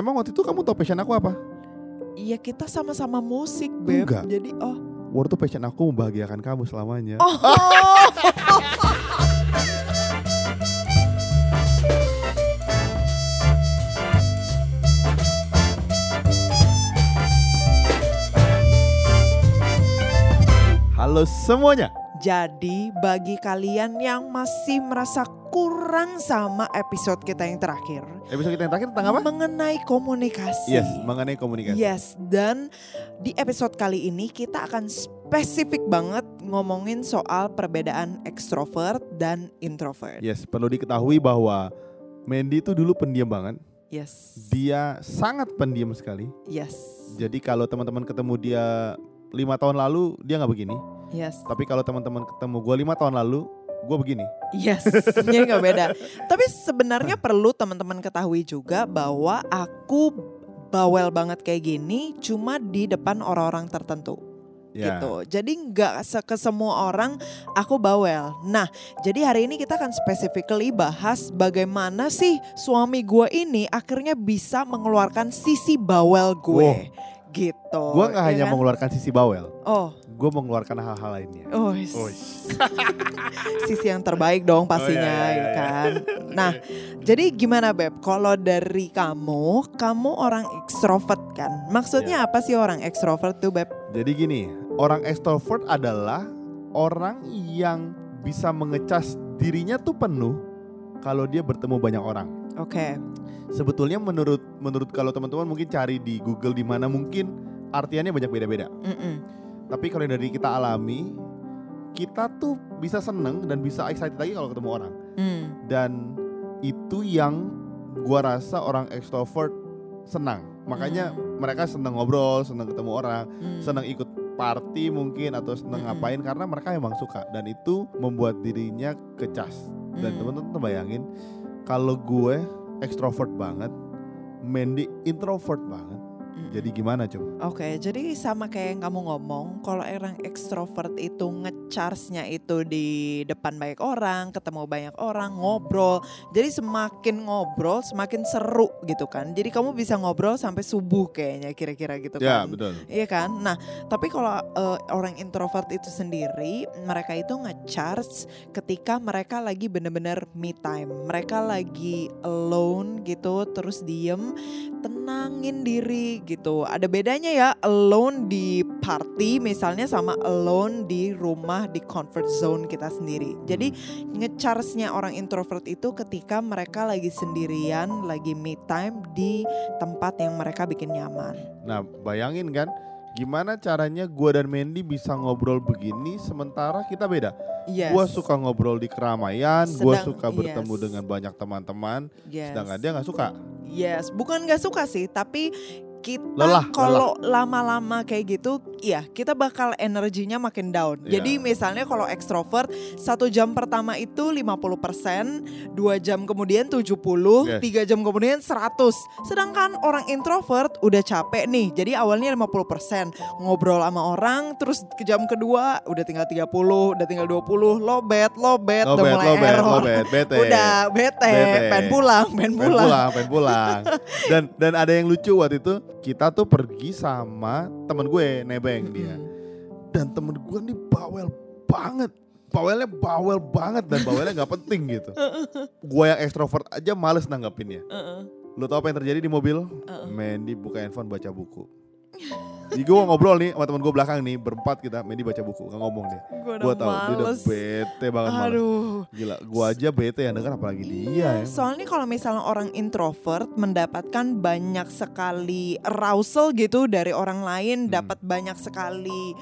Emang waktu itu kamu tau passion aku apa? Iya kita sama-sama musik beb. Enggak. Jadi oh. Waktu itu passion aku membahagiakan kamu selamanya. Oh. Halo semuanya. Jadi bagi kalian yang masih merasa kurang sama episode kita yang terakhir Episode kita yang terakhir tentang apa? mengenai komunikasi. Yes, mengenai komunikasi. Yes, dan di episode kali ini kita akan spesifik banget ngomongin soal perbedaan ekstrovert dan introvert. Yes, perlu diketahui bahwa Mandy itu dulu pendiam banget. Yes. Dia sangat pendiam sekali. Yes. Jadi kalau teman-teman ketemu dia lima tahun lalu dia nggak begini. Yes. Tapi kalau teman-teman ketemu gue lima tahun lalu, gue begini. Yes, ini nggak beda. Tapi sebenarnya perlu teman-teman ketahui juga bahwa aku bawel banget kayak gini cuma di depan orang-orang tertentu Ya. gitu. Jadi nggak ke semua orang aku bawel. Nah, jadi hari ini kita akan specifically bahas bagaimana sih suami gue ini akhirnya bisa mengeluarkan sisi bawel gue. Gitu. Gue nggak ya hanya kan? mengeluarkan sisi bawel, Oh, gue mengeluarkan hal-hal lainnya. oh, sisi yang terbaik dong pastinya Oh, iya, iya, ya iya. kan. Nah, jadi gimana Beb? Kalau dari kamu, kamu orang ekstrovert kan? Maksudnya apa sih orang ekstrovert tuh Beb? Jadi gini, orang extrovert adalah orang yang bisa mengecas dirinya tuh penuh kalau dia bertemu banyak orang. Oke. Sebetulnya menurut menurut kalau teman-teman mungkin cari di Google di mana mungkin artiannya banyak beda-beda. Mm-mm. Tapi kalau yang dari kita alami, kita tuh bisa seneng dan bisa excited lagi kalau ketemu orang. Mm. Dan itu yang gua rasa orang extrovert senang. Makanya mereka seneng ngobrol, seneng ketemu orang, Mm. seneng ikut party mungkin atau seneng Mm-mm. ngapain karena mereka emang suka dan itu membuat dirinya kecas. Dan Mm. teman-teman bayangin kalau gue extrovert banget, Mandy introvert banget. Jadi gimana coba? Oke, jadi sama kayak yang kamu ngomong, kalau orang ekstrovert itu ngecharge-nya itu di depan banyak orang, ketemu banyak orang, ngobrol. Jadi semakin ngobrol, semakin seru gitu kan. Jadi kamu bisa ngobrol sampai subuh kayaknya kira-kira gitu Ya kan. betul. Iya kan? Nah, tapi kalau eh, orang introvert itu sendiri, mereka itu ngecharge ketika mereka lagi bener-bener me time. Mereka lagi alone gitu, terus diem, tenangin diri gitu. Ada bedanya ya alone di party misalnya sama alone di rumah di comfort zone kita sendiri. Jadi ngecharge-nya orang introvert itu ketika mereka lagi sendirian, lagi me time di tempat yang mereka bikin nyaman. Nah bayangin kan, gimana caranya gue dan Mandy bisa ngobrol begini sementara kita beda. Yes. Gue suka ngobrol di keramaian, gue suka bertemu yes. dengan banyak teman-teman, yes. sedangkan dia nggak suka. Yes, bukan nggak suka sih, tapi kita Lelah, kalau lama-lama kayak gitu, iya kita bakal energinya makin down. Iya. Jadi misalnya kalau ekstrovert satu jam pertama itu 50%, dua jam kemudian 70, Yes. tiga jam kemudian 100. Sedangkan orang introvert udah capek nih, jadi awalnya 50% ngobrol sama orang, terus ke jam kedua udah tinggal 30, udah tinggal 20, lobet, lobet, udah Lobet, mulai lobet, error. lobet, bete. Udah bete, Bete. pengen pulang, pengen pengen pulang. pulang, pengen pulang. dan dan ada yang lucu waktu itu kita tuh pergi sama temen gue nebeng dia. Mm-mm. Dan temen gue nih bawel banget. Bawelnya bawel banget dan bawelnya nggak penting gitu. gue yang ekstrovert aja males nanggapinnya. Uh-uh. Lu tau apa yang terjadi di mobil? Uh-uh. Mandy buka handphone baca buku. Jadi gue ngobrol nih sama temen gue belakang nih berempat kita Mandy baca buku nggak ngomong deh. Gue tau dia udah males. bete banget. Aduh. Gila, gue aja bete yang denger apalagi dia Iya, ya. soalnya kalau misalnya orang introvert mendapatkan banyak sekali arousal gitu dari orang lain, Hmm. dapat banyak sekali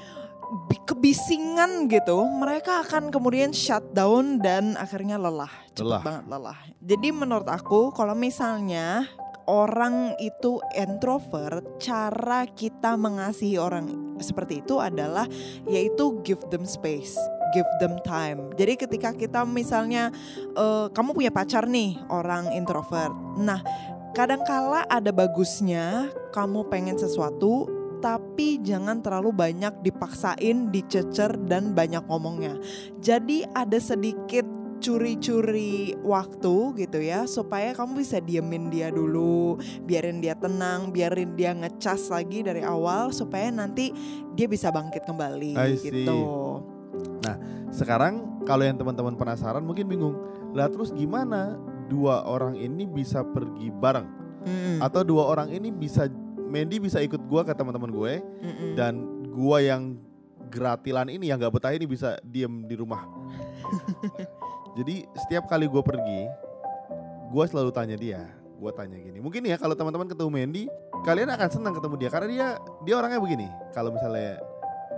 bi- kebisingan gitu, mereka akan kemudian shutdown dan akhirnya lelah, cepet Lelah. banget lelah. Jadi menurut aku kalau misalnya orang itu introvert, cara kita mengasihi orang seperti itu adalah yaitu give them space, give them time. Jadi ketika kita misalnya eh, kamu punya pacar nih orang introvert. Nah, kadangkala ada bagusnya kamu pengen sesuatu tapi jangan terlalu banyak dipaksain, dicecer dan banyak ngomongnya. Jadi ada sedikit curi-curi waktu gitu ya supaya kamu bisa diemin dia dulu, biarin dia tenang, biarin dia ngecas lagi dari awal supaya nanti dia bisa bangkit kembali gitu. Sekarang kalau yang teman-teman penasaran mungkin bingung. Lah terus gimana dua orang ini bisa pergi bareng? Mm-mm, Atau dua orang ini bisa Mandy bisa ikut gua ke teman-teman gue dan gua yang gratilan ini yang gak betah ini bisa diem di rumah. Jadi setiap kali gue pergi, gua selalu tanya dia. Gua tanya gini, mungkin ya kalau teman-teman ketemu Mandy, kalian akan senang ketemu dia karena dia dia orangnya begini. Kalau misalnya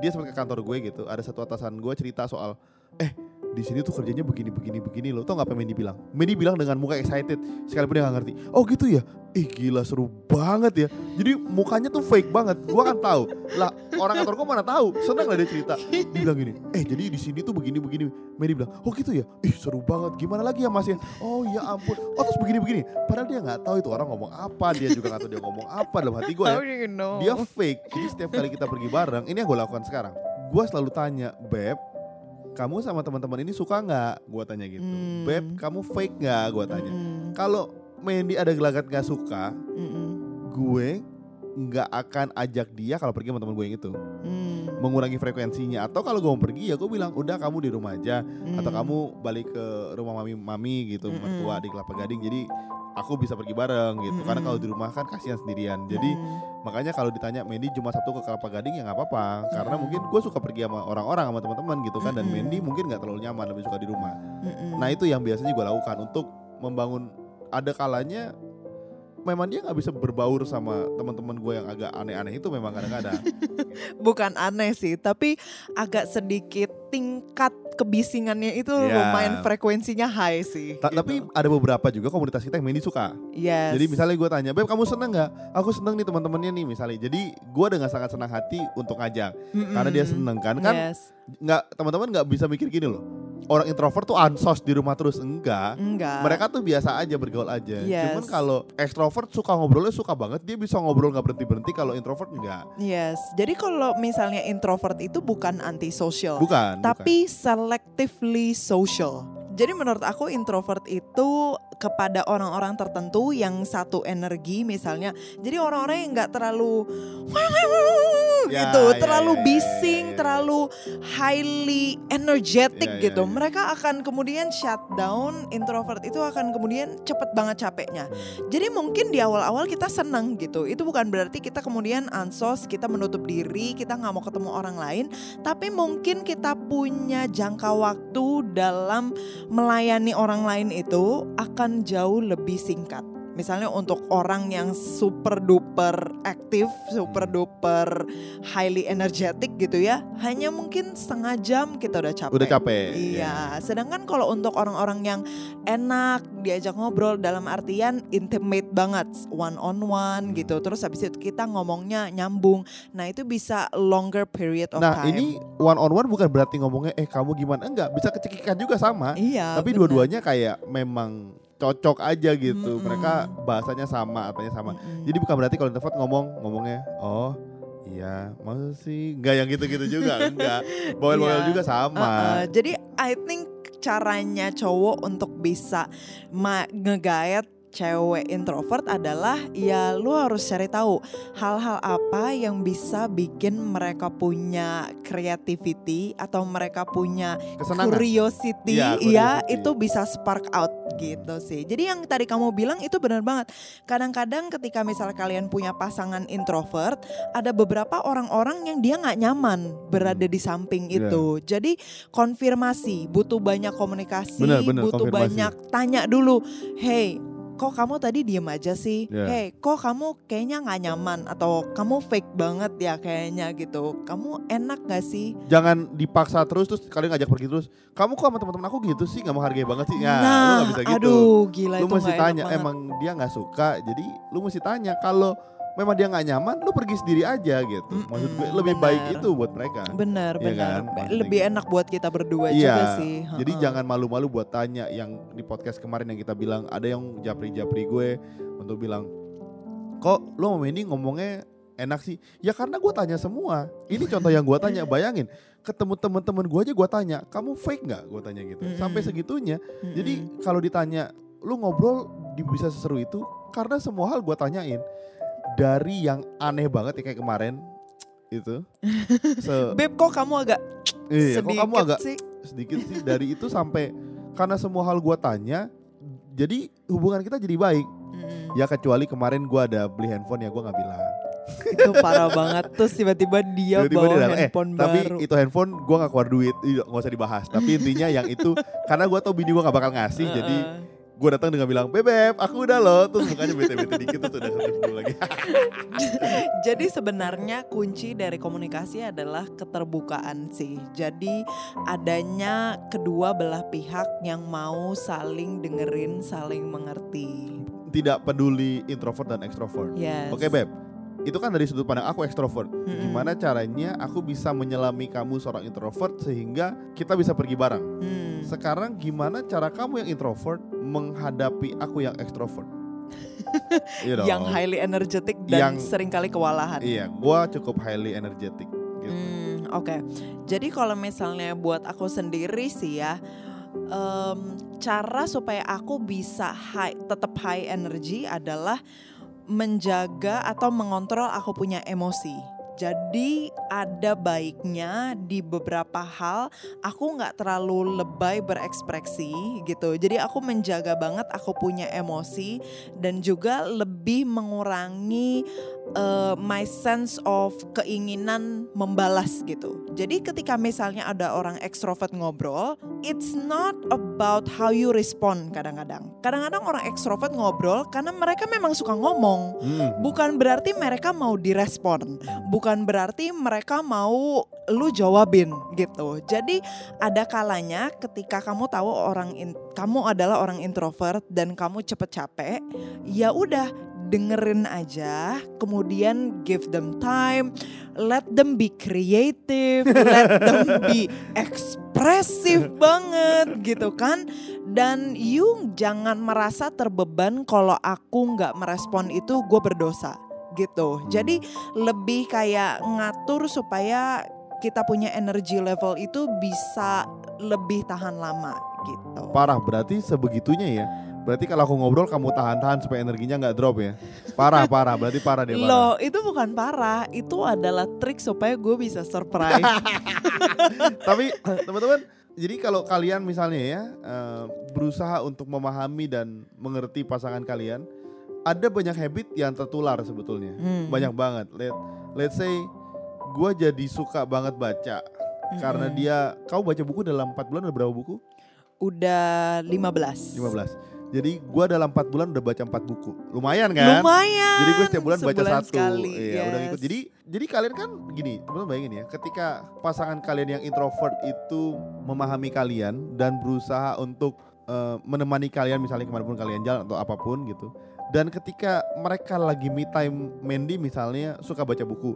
dia sempat ke kantor gue gitu, ada satu atasan gue cerita soal, eh di sini tuh kerjanya begini begini begini loh. Tau gak apa Mandy bilang? Mandy bilang dengan muka excited, sekalipun dia gak ngerti. Oh gitu ya? Ih gila seru banget ya. Jadi mukanya tuh fake banget. Gua kan tahu. Lah orang kantor gue mana tahu? Senang lah dia cerita. Dia bilang gini, eh jadi di sini tuh begini begini. Mandy bilang, oh gitu ya? Ih seru banget. Gimana lagi ya mas ya? Oh ya ampun. Oh terus begini begini. Padahal dia nggak tahu itu orang ngomong apa. Dia juga nggak tahu dia ngomong apa dalam hati gue ya. Dia fake. Jadi setiap kali kita pergi bareng, ini yang gue lakukan sekarang. Gue selalu tanya, Beb, kamu sama teman-teman ini suka nggak? Gue tanya gitu. Hmm. Beb, kamu fake nggak? Gue tanya. Mm-mm, Kalau Mandy ada gelagat nggak suka, mm-mm, gue nggak akan ajak dia kalau pergi sama teman gue yang itu mm, mengurangi frekuensinya atau kalau gue mau pergi ya gue bilang udah kamu di rumah aja atau mm. kamu balik ke rumah mami mami gitu Mm-mm. mertua di kelapa gading jadi aku bisa pergi bareng gitu karena Mm-mm. kalau di rumah kan kasihan sendirian jadi Mm. makanya kalau ditanya Mandy cuma Sabtu ke kelapa gading ya nggak apa-apa karena Mm. mungkin gue suka pergi sama orang-orang sama teman-teman gitu kan dan Mm-mm. Mandy mungkin nggak terlalu nyaman lebih suka di rumah Mm-mm. nah itu yang biasanya gue lakukan untuk membangun ada kalanya memang dia nggak bisa berbaur sama teman-teman gue yang agak aneh-aneh itu memang kadang-kadang bukan aneh sih, tapi agak sedikit tingkat kebisingannya itu Ya. lumayan frekuensinya high sih. Ta- gitu. Tapi ada beberapa juga komunitas kita yang Mandy suka. yes. Jadi misalnya gue tanya, Beb kamu seneng nggak? Aku seneng nih teman-temannya nih misalnya. Jadi gue dengan sangat senang hati untuk ngajak. Mm-mm. Karena dia seneng kan. Kan Yes. nggak teman-teman nggak bisa mikir gini loh. Orang introvert tuh ansos di rumah terus enggak. Enggak. Mereka tuh biasa aja bergaul aja. Yes. Cuman kalau extrovert suka ngobrolnya suka banget. Dia bisa ngobrol nggak berhenti berhenti. Kalau introvert enggak. Yes. Jadi kalau misalnya introvert itu bukan antisocial, Bukan. tapi selectively social. Jadi menurut aku introvert itu kepada orang-orang tertentu yang satu energi misalnya. Jadi orang-orang yang nggak terlalu Ya, gitu, ya, terlalu ya, ya, bising, ya, ya. terlalu highly energetic Ya, ya, gitu. ya. Mereka akan kemudian shut down, introvert itu akan kemudian cepet banget capeknya. Hmm. Jadi mungkin di awal-awal kita senang gitu. Itu bukan berarti kita kemudian ansos, kita menutup diri, kita nggak mau ketemu orang lain. Tapi mungkin kita punya jangka waktu dalam melayani orang lain itu akan jauh lebih singkat. Misalnya untuk orang yang super duper aktif, super duper highly energetic gitu ya, hanya mungkin setengah jam kita udah capek. Udah capek. Iya, sedangkan kalau untuk orang-orang yang enak diajak ngobrol dalam artian intimate banget, one on one gitu. Terus habis itu kita ngomongnya nyambung. Nah, itu bisa longer period of Nah time. ini one on one bukan berarti ngomongnya eh kamu gimana enggak bisa kecekikan juga sama iya, tapi dua-duanya kayak memang cocok aja gitu Mm-mm. mereka bahasanya sama apanya sama Mm-mm. jadi bukan berarti kalau introvert ngomong ngomongnya oh iya masa sih enggak yang gitu-gitu juga enggak bawel-bawel Iya. juga sama Uh-uh. Jadi I think caranya cowok untuk bisa ma- nge-guide cewek introvert adalah ya lu harus cari tahu hal-hal apa yang bisa bikin mereka punya creativity atau mereka punya kesenangan curiosity ya curiosity. itu bisa spark out gitu sih. Jadi yang tadi kamu bilang itu benar banget. Kadang-kadang ketika misal kalian punya pasangan introvert, ada beberapa orang-orang yang dia nggak nyaman berada di samping Iya. itu. Jadi konfirmasi, butuh banyak komunikasi, Benar, benar, butuh konfirmasi. banyak tanya dulu. Hey, kok kamu tadi diem aja sih? Iya. Hey, kok kamu kayaknya nggak nyaman atau kamu fake banget ya kayaknya gitu. Kamu enak gak sih? jangan dipaksa terus terus kalian ngajak pergi terus kamu kok sama teman-teman aku gitu sih nggak mau hargai banget sih ya lu nah, nggak bisa gitu aduh gila lu itu mesti tanya emang dia nggak suka jadi lu mesti tanya kalau memang dia nggak nyaman lu pergi sendiri aja gitu maksud gue lebih baik benar. itu buat mereka Benar, Iya benar. kan? Maksudnya Lebih gitu. enak buat kita berdua Iya, juga sih. jadi Heeh. jangan malu-malu buat tanya yang di podcast kemarin yang kita bilang ada yang japri-japri gue untuk bilang kok lu sama Mandy ngomongnya enak sih? Ya karena gue tanya semua. Ini contoh yang gue tanya. Bayangin, ketemu temen-temen gue aja gue tanya, kamu fake nggak? Gue tanya gitu. Mm-mm. Sampai segitunya. Mm-mm. Jadi kalau ditanya, lu ngobrol bisa seseru itu karena semua hal gue tanyain. Dari yang aneh banget ya kayak kemarin itu. Se Beb kok kamu agak iya, kok sedikit kamu agak sih? sedikit sih dari itu sampai karena semua hal gue tanya. Jadi hubungan kita jadi baik. Mm-mm. Ya kecuali kemarin gue ada beli handphone ya gue nggak bilang. itu parah banget terus tiba-tiba dia Tiba-tiba bawa dia eh, handphone tapi baru itu handphone gue gak keluar duit Ih, nggak usah dibahas tapi intinya yang itu karena gue tau bini gue gak bakal ngasih jadi Heeh. Gue datang dengan bilang bebek aku udah loh terus mukanya bete-bete dikit terus udah ketemu lagi Jadi sebenarnya kunci dari komunikasi adalah keterbukaan sih. Jadi adanya kedua belah pihak yang mau saling dengerin, saling mengerti. tidak peduli introvert dan extrovert Yes. oke beb itu kan dari sudut pandang aku extrovert Mm-mm. gimana caranya aku bisa menyelami kamu seorang introvert sehingga kita bisa pergi bareng Hmm. sekarang gimana cara kamu yang introvert menghadapi aku yang extrovert Iya Yang dong. highly energetic dan Yang- sering kali kewalahan. Iya, gua cukup highly energetic gitu. Hmm, Oke, jadi kalau misalnya buat aku sendiri sih ya, em, cara supaya aku bisa high, tetap high energy adalah menjaga atau mengontrol aku punya emosi. Jadi ada baiknya di beberapa hal aku nggak terlalu lebay berekspresi gitu. Jadi aku menjaga banget aku punya emosi dan juga lebih mengurangi uh, my sense of keinginan membalas gitu. Jadi ketika misalnya ada orang ekstrovert ngobrol, it's not about how you respond kadang-kadang. Kadang-kadang orang ekstrovert ngobrol karena mereka memang suka ngomong. Hmm. Bukan berarti mereka mau direspon, bukan berarti mereka mau lu jawabin gitu. Jadi ada kalanya ketika kamu tahu orang in- kamu adalah orang introvert dan kamu cepet capek, ya udah dengerin aja, kemudian give them time, let them be creative, let them be ekspresif banget gitu kan. Dan you jangan merasa terbeban kalau aku nggak merespon itu gue berdosa gitu. Jadi lebih kayak ngatur supaya kita punya energy level itu bisa lebih tahan lama gitu. Parah berarti sebegitunya ya. Berarti kalau aku ngobrol kamu tahan-tahan supaya energinya nggak drop ya. Parah parah berarti parah dia parah. Loh itu bukan parah, itu adalah trik supaya gue bisa surprise. Tapi teman-teman, jadi kalau kalian misalnya ya eh, berusaha untuk memahami dan mengerti pasangan kalian, ada banyak habit yang tertular sebetulnya. Hmm. Banyak banget. Let let's say gue jadi suka banget baca karena Mm-mm. dia kau baca buku dalam 4 bulan udah berapa buku? Udah 15. 15. Jadi gua dalam 4 bulan udah baca 4 buku. Lumayan kan? Lumayan. Jadi gue setiap bulan baca Sebulan satu. sekali, Iya, udah yes. ngikut. Jadi jadi kalian kan gini, teman-teman bayangin ya, ketika pasangan kalian yang introvert itu memahami kalian dan berusaha untuk eh, menemani kalian misalnya ke mana pun kalian jalan atau apa pun gitu. Dan ketika mereka lagi me time Mandy misalnya suka baca buku,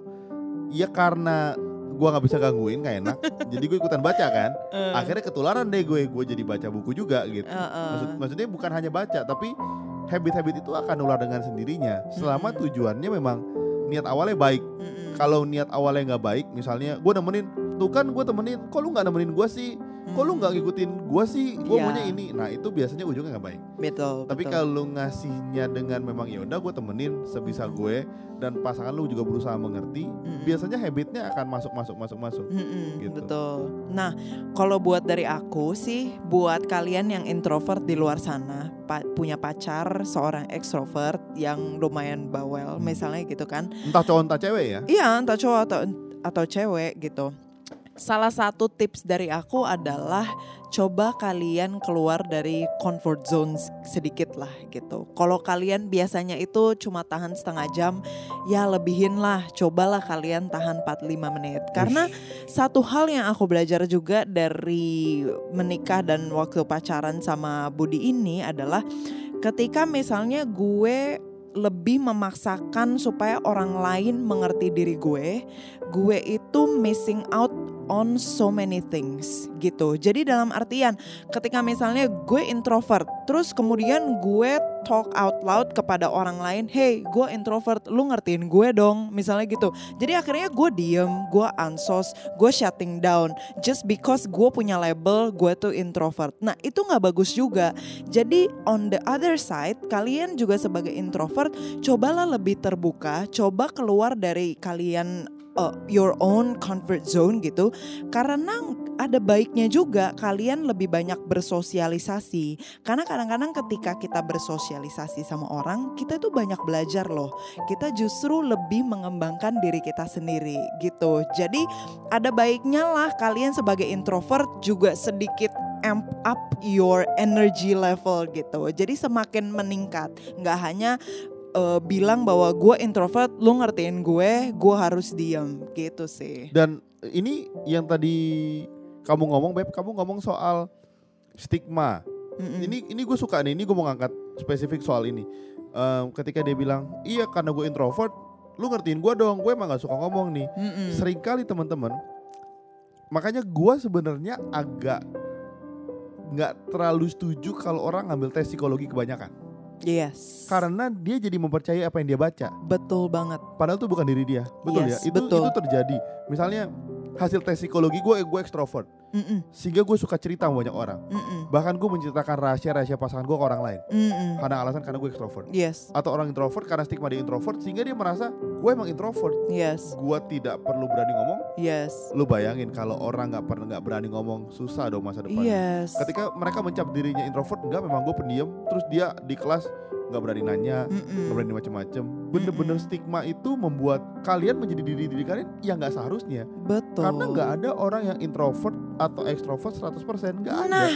ya karena gua nggak bisa gangguin nggak enak, jadi gue ikutan baca kan. Eh, Akhirnya ketularan deh gue, gue jadi baca buku juga gitu. eh, eh. Maksud, maksudnya bukan hanya baca, tapi habit-habit itu akan nular dengan sendirinya. Selama Mm-mm. tujuannya memang niat awalnya baik. Mm-mm. Kalau niat awalnya nggak baik, misalnya gue nemenin, tuh kan gue temenin, kok lu nggak nemenin gue sih? Kok lu nggak ngikutin gue sih? Gue Iya. maunya ini. Nah itu biasanya ujungnya nggak baik. Betul. Tapi kalau lu ngasihnya dengan memang ya udah gue temenin sebisa gue dan pasangan lu juga berusaha mengerti, Mm-mm. biasanya habitnya akan masuk masuk masuk masuk. Mm-mm, gitu. Betul. Nah, kalau buat dari aku sih, buat kalian yang introvert di luar sana, pa- punya pacar seorang ekstrovert yang lumayan bawel, misalnya gitu kan? Entah cowok entah cewek ya. Iya, entah cowok atau atau cewek gitu. Salah satu tips dari aku adalah coba kalian keluar dari comfort zone sedikit lah gitu. Kalau kalian biasanya itu cuma tahan setengah jam, ya lebihin lah. Cobalah kalian tahan 45 menit. Karena satu hal yang aku belajar juga dari menikah dan waktu pacaran sama Budi ini adalah ketika misalnya gue lebih memaksakan supaya orang lain mengerti diri gue, gue itu missing out on so many things gitu. Jadi dalam artian ketika misalnya gue introvert, terus kemudian gue talk out loud kepada orang lain, hey gue introvert, lu ngertiin gue dong, misalnya gitu. Jadi akhirnya gue diem, gue ansos, gue shutting down, just because gue punya label gue tuh introvert. Nah itu nggak bagus juga. Jadi on the other side, kalian juga sebagai introvert, cobalah lebih terbuka, coba keluar dari kalian uh, your own comfort zone gitu karena ada baiknya juga kalian lebih banyak bersosialisasi. Karena kadang-kadang ketika kita bersosialisasi sama orang kita itu banyak belajar loh. Kita justru lebih mengembangkan diri kita sendiri gitu. Jadi ada baiknya lah kalian sebagai introvert juga sedikit amp up your energy level gitu. Jadi semakin meningkat. Nggak hanya uh, bilang bahwa gue introvert, lu ngertiin gue, gue harus diam gitu sih. Dan ini yang tadi kamu ngomong, beb, kamu ngomong soal stigma. Mm-mm. Ini ini gue suka nih, ini gue mau ngangkat spesifik soal ini. Em, ketika dia bilang, iya karena gue introvert, lu ngertiin gue dong, gue emang gak suka ngomong nih. Mm-mm. Seringkali teman-teman, makanya gue sebenarnya agak nggak terlalu setuju kalau orang ngambil tes psikologi kebanyakan. Yes. Karena dia jadi mempercayai apa yang dia baca. betul banget. Padahal itu bukan diri dia, betul Yes, ya? Itu betul. itu terjadi. Misalnya hasil tes psikologi gue gue ekstrovert, Mm-mm. sehingga gue suka cerita sama banyak orang. Mm-mm. Bahkan gue menceritakan rahasia-rahasia pasangan gue ke orang lain. Mm-mm. Karena alasan karena gue ekstrovert. Yes. Atau orang introvert karena stigma dia introvert, sehingga dia merasa gue emang introvert. Yes. Gue tidak perlu berani ngomong. Yes. Lu bayangin kalau orang nggak pernah nggak berani ngomong, susah dong masa depan. Yes. Ketika mereka mencap dirinya introvert, enggak memang gue pendiam, terus dia di kelas nggak berani nanya, nggak berani macam-macam. Bener-bener stigma itu membuat kalian menjadi diri diri kalian yang nggak seharusnya. Betul. Karena nggak ada orang yang introvert atau ekstrovert 100% nggak ada. Nah,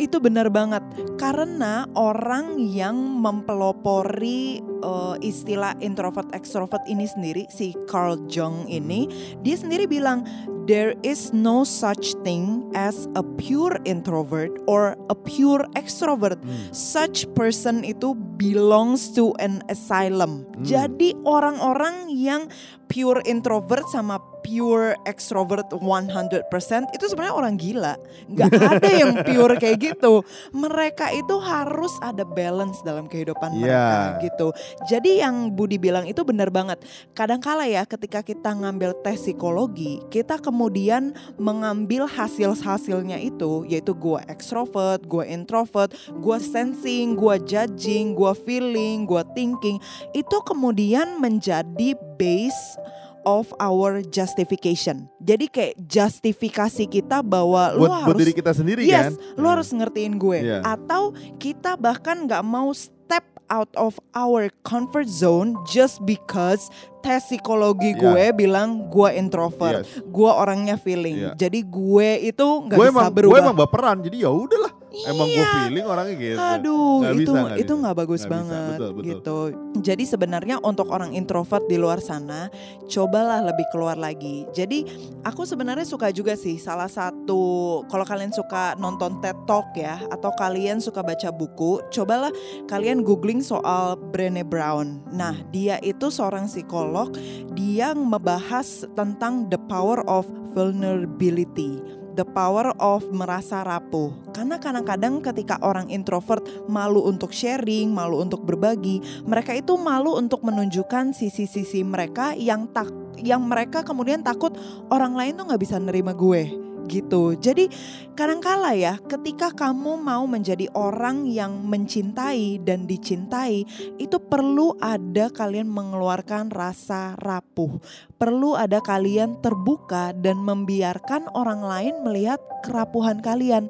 itu benar banget. Karena orang yang mempelopori eh, istilah introvert extrovert ini sendiri si Carl Jung ini, dia sendiri bilang there is no such thing as a pure introvert or a pure extrovert. Hmm. Such person itu belongs to an asylum. Hmm. Jadi orang-orang yang pure introvert sama pure extrovert 100% itu sebenarnya orang gila. Nggak ada yang pure kayak gitu. Mereka itu harus ada balance dalam kehidupan mereka gitu. Jadi yang Budi bilang itu benar banget. Kadangkala ya ketika kita ngambil tes psikologi, kita kemudian mengambil hasil-hasilnya itu yaitu gue extrovert, gue introvert, gue sensing, gue judging, gue feeling, gue thinking itu kemudian menjadi base of our justification. Jadi kayak justifikasi kita bahwa lu buat, buat harus diri kita sendiri yes, kan. lu Hmm. harus ngertiin gue. Iya. Atau kita bahkan nggak mau step out of our comfort zone just because tes psikologi Iya. gue bilang gue introvert, Yes. gue orangnya feeling. Iya. Jadi gue itu nggak Gue bisa emang gue berubah. emang baperan jadi ya udahlah. Emang gue Iya. feeling orangnya gitu. Aduh, Nggak itu bisa, nggak itu nggak bagus bisa, banget betul, betul. gitu. Jadi sebenarnya untuk orang introvert di luar sana, cobalah lebih keluar lagi. Jadi aku sebenarnya suka juga sih salah satu kalau kalian suka nonton TED Talk ya atau kalian suka baca buku, cobalah kalian googling soal Brené Brown. Nah, dia itu seorang psikolog, dia membahas tentang the power of vulnerability the power of merasa rapuh. Karena kadang-kadang ketika orang introvert malu untuk sharing, malu untuk berbagi, mereka itu malu untuk menunjukkan sisi-sisi mereka yang tak yang mereka kemudian takut orang lain tuh nggak bisa nerima gue gitu. Jadi kadangkala ya ketika kamu mau menjadi orang yang mencintai dan dicintai itu perlu ada kalian mengeluarkan rasa rapuh. Perlu ada kalian terbuka dan membiarkan orang lain melihat kerapuhan kalian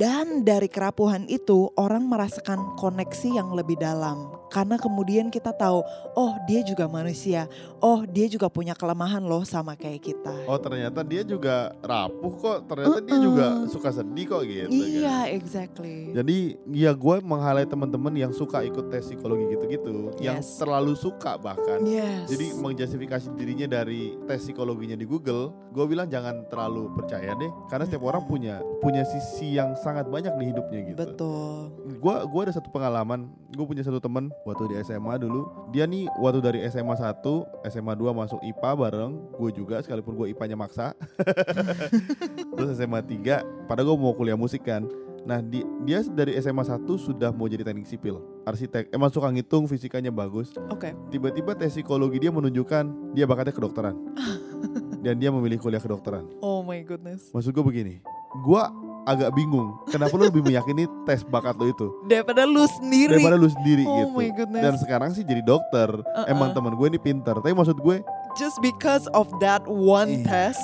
dan dari kerapuhan itu orang merasakan koneksi yang lebih dalam. Karena kemudian kita tahu, oh dia juga manusia. Oh dia juga punya kelemahan loh sama kayak kita. Oh ternyata dia juga rapuh kok. Ternyata dia Uh-uh. juga suka sedih kok gitu. Iya, kan. exactly. Jadi ya gue meng-highlight teman-teman yang suka ikut tes psikologi gitu-gitu, yang Yes. terlalu suka bahkan. Yes. Jadi menjustifikasi dirinya dari tes psikologinya di Google, gue bilang jangan terlalu percaya deh, karena setiap orang punya punya sisi yang sangat banyak di hidupnya gitu. Betul. Gua gua ada satu pengalaman, gue punya satu temen waktu di SMA dulu. Dia nih waktu dari SMA 1, SMA 2 masuk IPA bareng, gue juga sekalipun gue IPA-nya maksa. Terus SMA 3, pada gue mau kuliah musik kan. Nah, di, dia dari SMA 1 sudah mau jadi teknik sipil, arsitek. Emang suka ngitung, fisikanya bagus. Oke. Tiba-tiba tes psikologi dia menunjukkan dia bakatnya kedokteran. Dan dia memilih kuliah kedokteran. Oh my goodness. Maksud gue begini, gue agak bingung. Kenapa lu lebih meyakini tes bakat lo itu Daripada lu sendiri. daripada lu sendiri oh gitu? my goodness. Dan sekarang sih jadi dokter. Uh-uh. Emang teman gue ini pinter. Tapi maksud gue, Just because of that one Iya. test,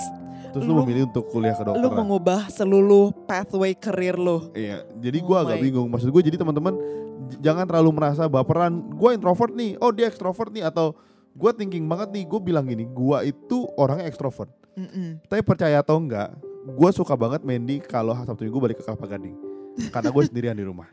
terus lu, Lu- memilih untuk kuliah lu kedokteran. mengubah seluruh pathway karir lu. Iya, jadi Oh gue agak my- bingung. Maksud gue jadi teman-teman jangan terlalu merasa baperan. Gue introvert nih, oh dia ekstrovert nih atau gue thinking banget nih. Gue bilang gini, gue itu orangnya ekstrovert. Mm-mm. Tapi percaya atau enggak, gue suka banget Mandy kalau Sabtu Minggu balik ke Kelapa Gading. Karena gue sendirian di rumah.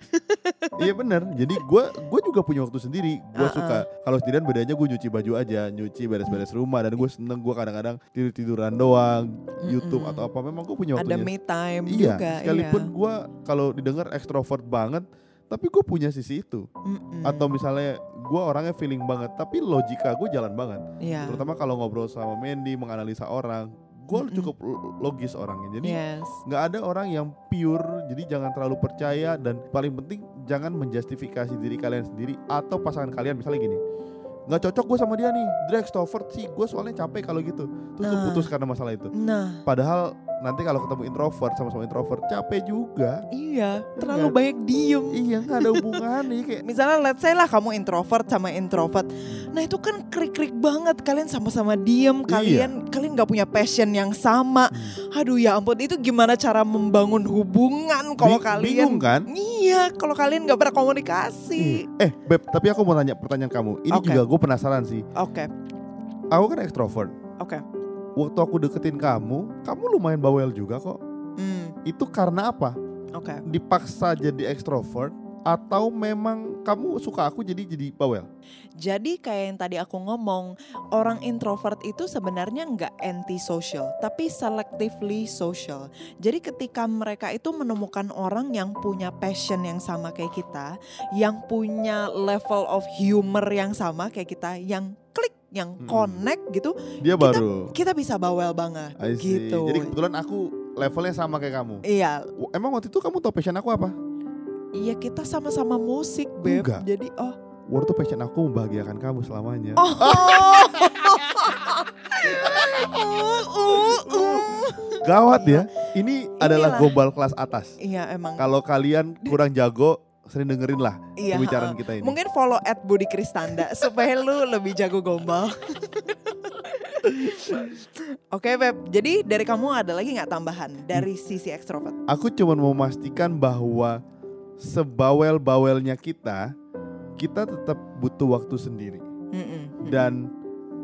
Iya bener. Jadi gue gue juga punya waktu sendiri. Gue Uh-uh. suka kalau sendirian bedanya gue nyuci baju aja, nyuci beres-beres rumah dan gue seneng gue kadang-kadang tidur tiduran doang, YouTube Mm-mm. atau apa. Memang gue punya Ada waktunya. me time iya. juga. sekalipun iya. gue kalau didengar ekstrovert banget, tapi gue punya sisi itu. Mm-mm. Atau misalnya gue orangnya feeling banget, tapi logika gue jalan banget. Iya. Terutama kalau ngobrol sama Mandy, menganalisa orang, gue Mm-mm. cukup lo- logis orangnya. Jadi Yes. nggak ada orang yang pure jadi jangan terlalu percaya dan paling penting jangan menjustifikasi diri kalian sendiri atau pasangan kalian misalnya gini nggak cocok gue sama dia nih dia extrovert sih gue soalnya capek kalau gitu terus Nah. putus karena masalah itu Nah, padahal nanti kalau ketemu introvert sama-sama introvert capek juga iya, terlalu Enggak. banyak diem. iya nggak ada hubungannya kayak Misalnya let's say lah kamu introvert sama introvert. Nah, itu kan krik-krik banget kalian sama-sama diem, Iya. kalian kalian nggak punya passion yang sama. Hmm. Aduh ya ampun, itu gimana cara membangun hubungan kalau Bing- kalian bingung kan Iya, kalau kalian nggak berkomunikasi. eh beb tapi aku mau tanya pertanyaan kamu ini Oke. juga gue penasaran sih Oke, aku kan extrovert oke. Waktu aku deketin kamu kamu lumayan bawel juga kok Hmm, itu karena apa oke. dipaksa jadi ekstrovert atau memang kamu suka aku jadi jadi bawel? Jadi kayak yang tadi aku ngomong, orang introvert itu sebenarnya nggak anti-social, tapi selectively social. Jadi ketika mereka itu menemukan orang yang punya passion yang sama kayak kita, yang punya level of humor yang sama kayak kita, yang yang connect gitu, Dia baru. kita bisa bawel banget gitu. Jadi kebetulan aku levelnya sama kayak kamu. Iya, Emang waktu itu kamu tau passion aku apa? iya kita sama-sama musik, beb. Enggak. Jadi oh, Waktu itu passion aku membahagiakan kamu selamanya. oh. Uh, uh, uh. Gawat ya. Ini adalah Inilah. global kelas atas. Iya emang. Kalau kalian kurang jago, sering dengerin lah Iya, pembicaraan ha-ha. kita ini. Mungkin follow at Budi Kristanda supaya lu lebih jago gombal. Oke Beb, jadi dari kamu ada lagi nggak tambahan dari sisi ekstrovert? Aku cuma mau memastikan bahwa sebawel-bawelnya kita, kita tetap butuh waktu sendiri. Mm-mm. dan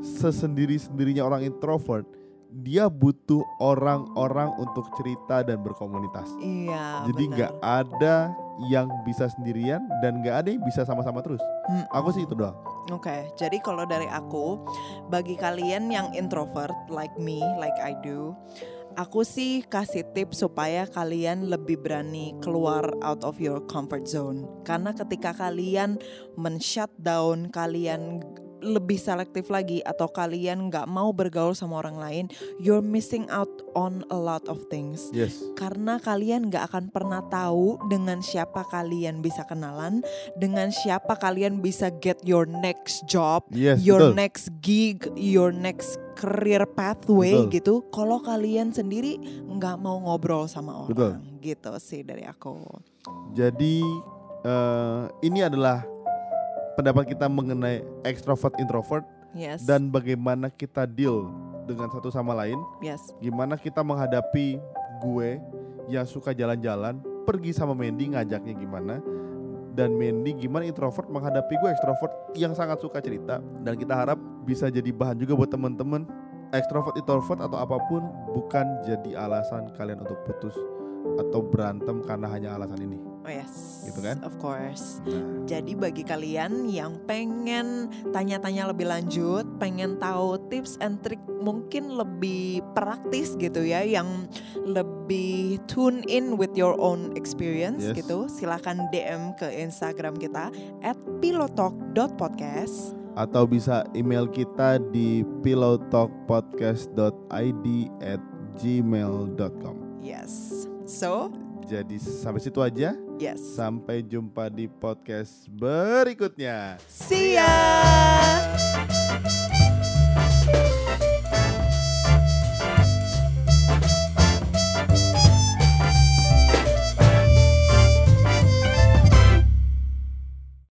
sesendiri-sendirinya orang introvert dia butuh orang-orang untuk cerita dan berkomunitas. Iya. Jadi nggak ada yang bisa sendirian dan nggak ada yang bisa sama-sama terus. Mm. Aku sih itu doang. Oke, jadi kalau dari aku, bagi kalian yang introvert like me, like I do, aku sih kasih tips supaya kalian lebih berani keluar out of your comfort zone. Karena ketika kalian men-shut down, kalian lebih selektif lagi atau kalian nggak mau bergaul sama orang lain, you're missing out on a lot of things Yes. karena kalian gak akan pernah tahu dengan siapa kalian bisa kenalan, dengan siapa kalian bisa get your next job, Yes. your betul. next gig, your next career pathway Betul. gitu. Kalau kalian sendiri nggak mau ngobrol sama Betul. orang, gitu sih dari aku. Jadi eh, ini adalah pendapat kita mengenai extrovert introvert Yes. dan bagaimana kita deal dengan satu sama lain. yes. Gimana kita menghadapi gue yang suka jalan-jalan, pergi sama Mandy ngajaknya gimana, dan Mandy gimana introvert menghadapi gue ekstrovert yang sangat suka cerita, dan kita harap bisa jadi bahan juga buat temen-temen ekstrovert introvert atau apa pun bukan jadi alasan kalian untuk putus atau berantem karena hanya alasan ini. Oh yes. Gitu kan? Of course. Nah, Jadi bagi kalian yang pengen tanya-tanya lebih lanjut, pengen tahu tips and trick mungkin lebih praktis gitu ya, yang lebih tune in with your own experience Yes. gitu, silakan DM ke Instagram kita at pilotalk.podcast. atau bisa email kita di pillowtalkpodcast.id at gmail.com. Yes. So, Jadi sampai situ aja. Yes. Sampai jumpa di podcast berikutnya. See ya.